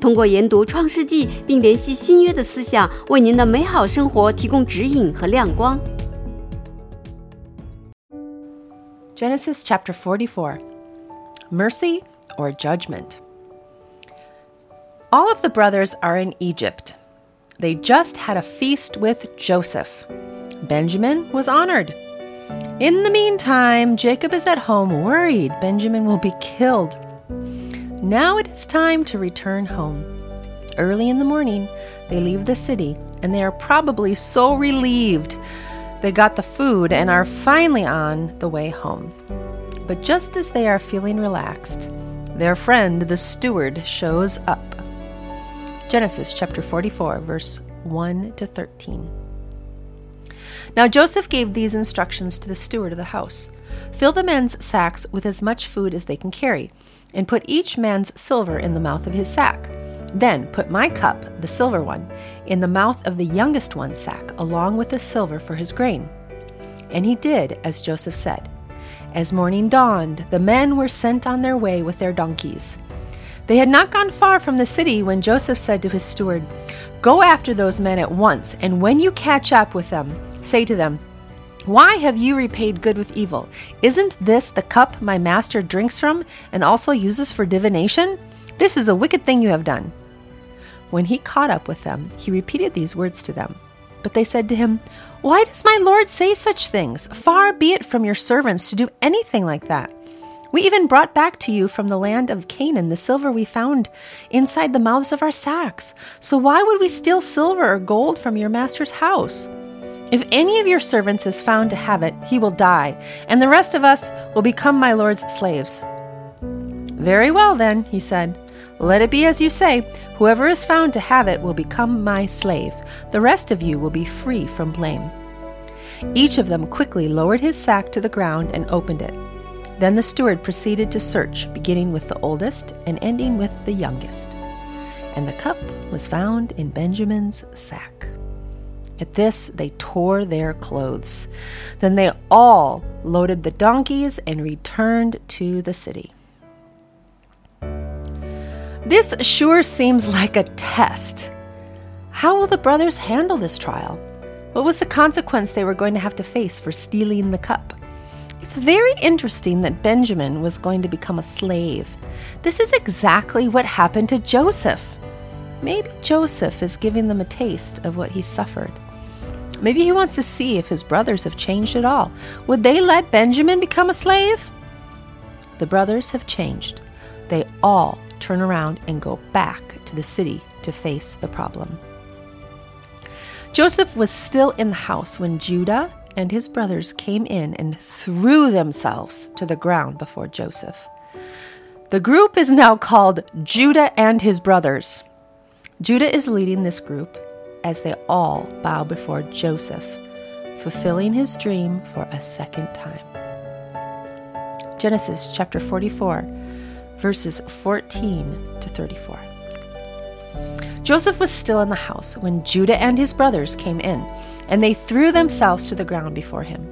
通过研读创世纪并联系新约的思想，为您的美好生活提供指引和亮光。 Genesis chapter 44 Mercy or Judgment. All of the brothers are in Egypt. They just had a feast with Joseph. Benjamin was honored. In the meantime, Jacob is at home worried Benjamin will be killed. Now it is time to return home. Early in the morning, they leave the city, and they are probably so relieved they got the food and are finally on the way home. But just as they are feeling relaxed, their friend, the steward, shows up. Genesis chapter 44, verse 1 to 13. Now Joseph gave these instructions to the steward of the house Fill the men's sacks with as much food as they can carry, and put each man's silver in the mouth of his sack. Then put my cup, the silver one, in the mouth of the youngest one's sack, along with the silver for his grain. And he did as Joseph said. As morning dawned, the men were sent on their way with their donkeys. They had not gone far from the city when Joseph said to his steward, Go after those men at once, and when you catch up with them, say to them, Why have you repaid good with evil? Isn't this the cup my master drinks from and also uses for divination? This is a wicked thing you have done. When he caught up with them, he repeated these words to them. But they said to him, Why does my Lord say such things? Far be it from your servants to do anything like that. We even brought back to you from the land of Canaan the silver we found inside the mouths of our sacks. So why would we steal silver or gold from your master's house? If any of your servants is found to have it, he will die, and the rest of us will become my Lord's slaves. Very well, then, he said. Let it be as you say. Whoever is found to have it will become my slave. The rest of you will be free from blame. Each of them quickly lowered his sack to the ground and opened it. Then the steward proceeded to search, beginning with the oldest and ending with the youngest. And the cup was found in Benjamin's sack. At this, they tore their clothes. Then they all loaded the donkeys and returned to the city. This sure seems like a test. How will the brothers handle this trial? What was the consequence they were going to have to face for stealing the cup? It's very interesting that Benjamin was going to become a slave. This is exactly what happened to Joseph. Maybe Joseph is giving them a taste of what he suffered. Maybe he wants to see if his brothers have changed at all. Would they let Benjamin become a slave? The brothers have changed. They all turn around and go back to the city to face the problem. Joseph was still in the house when Judah and his brothers came in and threw themselves to the ground before Joseph. The group is now called Judah and his brothers. Judah is leading this group as they all bow before Joseph, fulfilling his dream for a second time. Genesis chapter 44, verses 14 to 34. Joseph was still in the house when Judah and his brothers came in, and they threw themselves to the ground before him.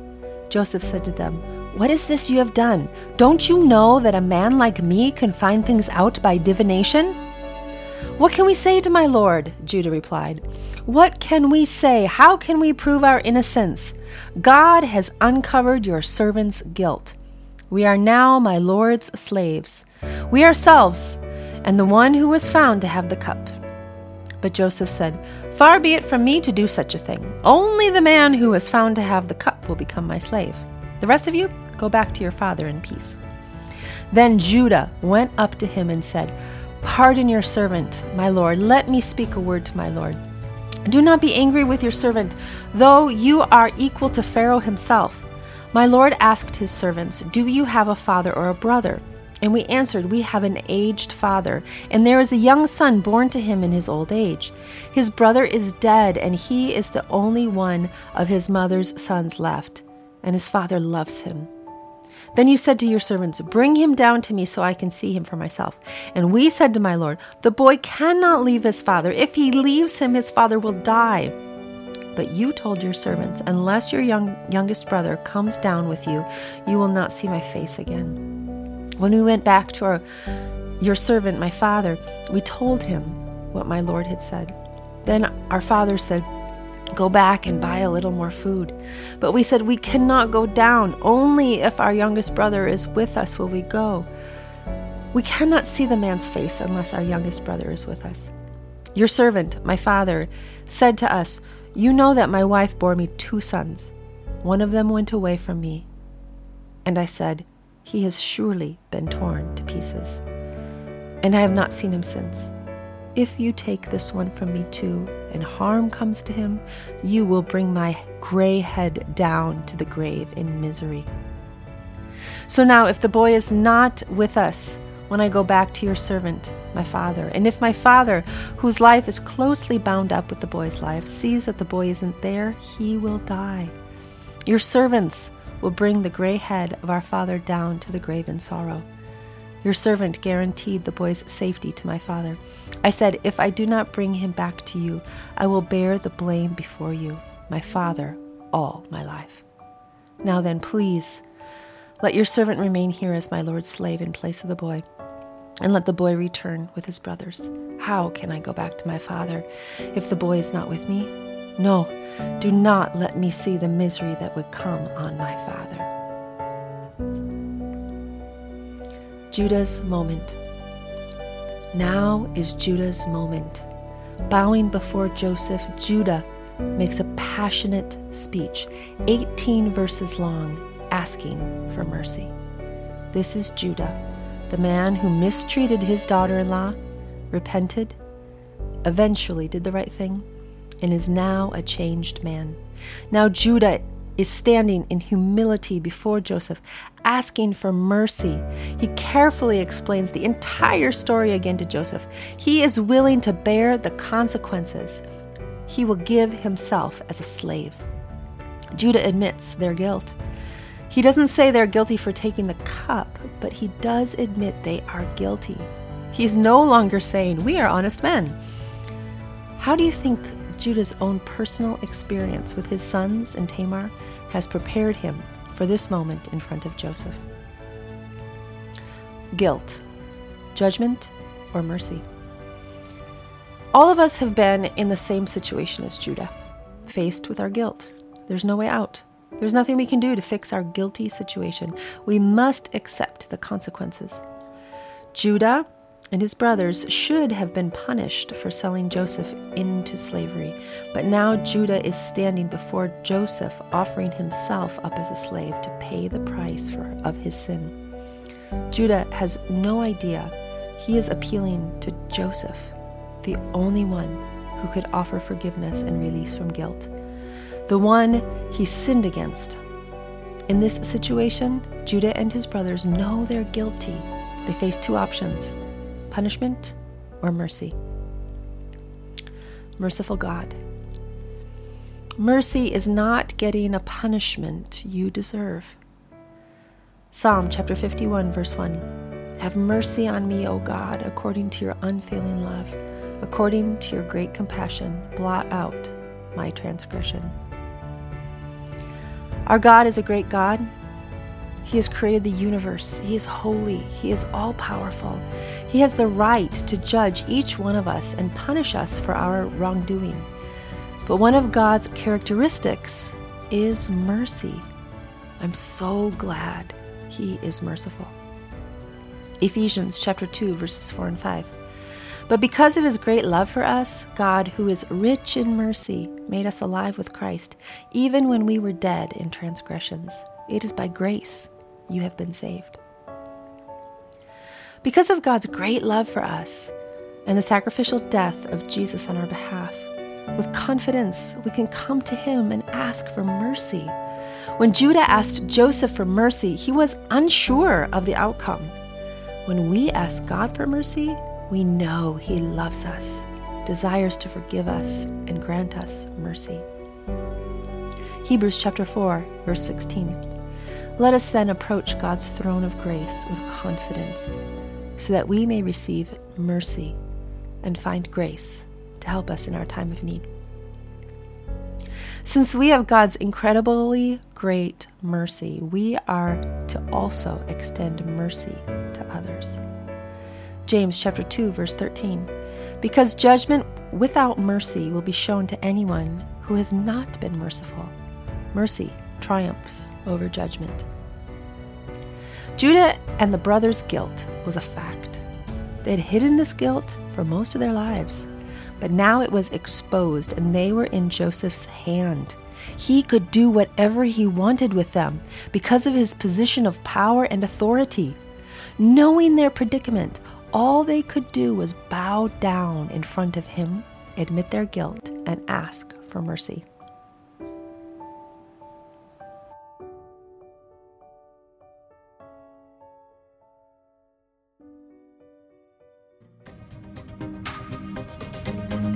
Joseph said to them, What is this you have done? Don't you know that a man like me can find things out by divination? What can we say to my lord? Judah replied. What can we say? How can we prove our innocence? God has uncovered your servant's guilt. We are now my lord's slaves, we ourselves, and the one who was found to have the cup. But Joseph said, Far be it from me to do such a thing. Only the man who was found to have the cup will become my slave. The rest of you, go back to your father in peace. Then Judah went up to him and said, Pardon your servant, my lord. Let me speak a word to my lord. Do not be angry with your servant, though you are equal to Pharaoh himself. My lord asked his servants, Do you have a father or a brother? And we answered, We have an aged father, and there is a young son born to him in his old age. His brother is dead, and he is the only one of his mother's sons left, and his father loves him. Then you said to your servants, Bring him down to me so I can see him for myself. And we said to my Lord, The boy cannot leave his father. If he leaves him, his father will die. But you told your servants, Unless your young, youngest brother comes down with you, you will not see my face again. When we went back to our, your servant, my father, we told him what my Lord had said. Then our father said, Go back and buy a little more food. But we said, We cannot go down. Only if our youngest brother is with us will we go. We cannot see the man's face unless our youngest brother is with us. Your servant, my father, said to us, You know that my wife bore me two sons. One of them went away from me. And I said, he has surely been torn to pieces. And I have not seen him since. If you take this one from me too, and harm comes to him, you will bring my gray head down to the grave in misery. So now, if the boy is not with us when I go back to your servant, my father, and if my father, whose life is closely bound up with the boy's life, sees that the boy isn't there, he will die. Your servants will bring the gray head of our father down to the grave in sorrow. Your servant guaranteed the boy's safety to my father. I said, If I do not bring him back to you, I will bear the blame before you, my father, all my life. Now then, please, let your servant remain here as my Lord's slave in place of the boy, and let the boy return with his brothers. How can I go back to my father if the boy is not with me? No, do not let me see the misery that would come on my father. Judah's moment. Now is Judah's moment. Bowing before Joseph, Judah makes a passionate speech, 18 verses long, asking for mercy. This is Judah, the man who mistreated his daughter in law, repented, eventually did the right thing, and is now a changed man. Now Judah is standing in humility before Joseph, asking for mercy. He carefully explains the entire story again to Joseph. He is willing to bear the consequences. He will give himself as a slave. Judah admits their guilt. He doesn't say they're guilty for taking the cup, but he does admit they are guilty. He's no longer saying, We are honest men. How do you think Judah's own personal experience with his sons and Tamar has prepared him for this moment in front of Joseph. Guilt, judgment, or mercy. All of us have been in the same situation as Judah, faced with our guilt. There's no way out. There's nothing we can do to fix our guilty situation. We must accept the consequences. Judah and his brothers should have been punished for selling Joseph into slavery. But now Judah is standing before Joseph, offering himself up as a slave to pay the price for, of his sin. Judah has no idea he is appealing to Joseph, the only one who could offer forgiveness and release from guilt, the one he sinned against. In this situation, Judah and his brothers know they're guilty. They face two options punishment or mercy. Merciful God. Mercy is not getting a punishment you deserve. Psalm chapter 51, verse 1 Have mercy on me, O God, according to your unfailing love, according to your great compassion, blot out my transgression. Our God is a great God he has created the universe. He is holy. He is all powerful. He has the right to judge each one of us and punish us for our wrongdoing. But one of God's characteristics is mercy. I'm so glad He is merciful. Ephesians chapter 2 verses 4 and 5. But because of his great love for us, God, who is rich in mercy, made us alive with Christ, even when we were dead in transgressions. It is by grace you have been saved. Because of God's great love for us and the sacrificial death of Jesus on our behalf, with confidence we can come to Him and ask for mercy. When Judah asked Joseph for mercy, he was unsure of the outcome. When we ask God for mercy, we know He loves us, desires to forgive us, and grant us mercy. Hebrews chapter 4, verse 16. Let us then approach God's throne of grace with confidence, so that we may receive mercy and find grace to help us in our time of need. Since we have God's incredibly great mercy, we are to also extend mercy to others. James chapter 2 verse 13. Because judgment without mercy will be shown to anyone who has not been merciful. Mercy triumphs over judgment. Judah and the brothers' guilt was a fact. They had hidden this guilt for most of their lives. But now it was exposed, and they were in Joseph's hand. He could do whatever he wanted with them because of his position of power and authority. Knowing their predicament, all they could do was bow down in front of him, admit their guilt, and ask for mercy.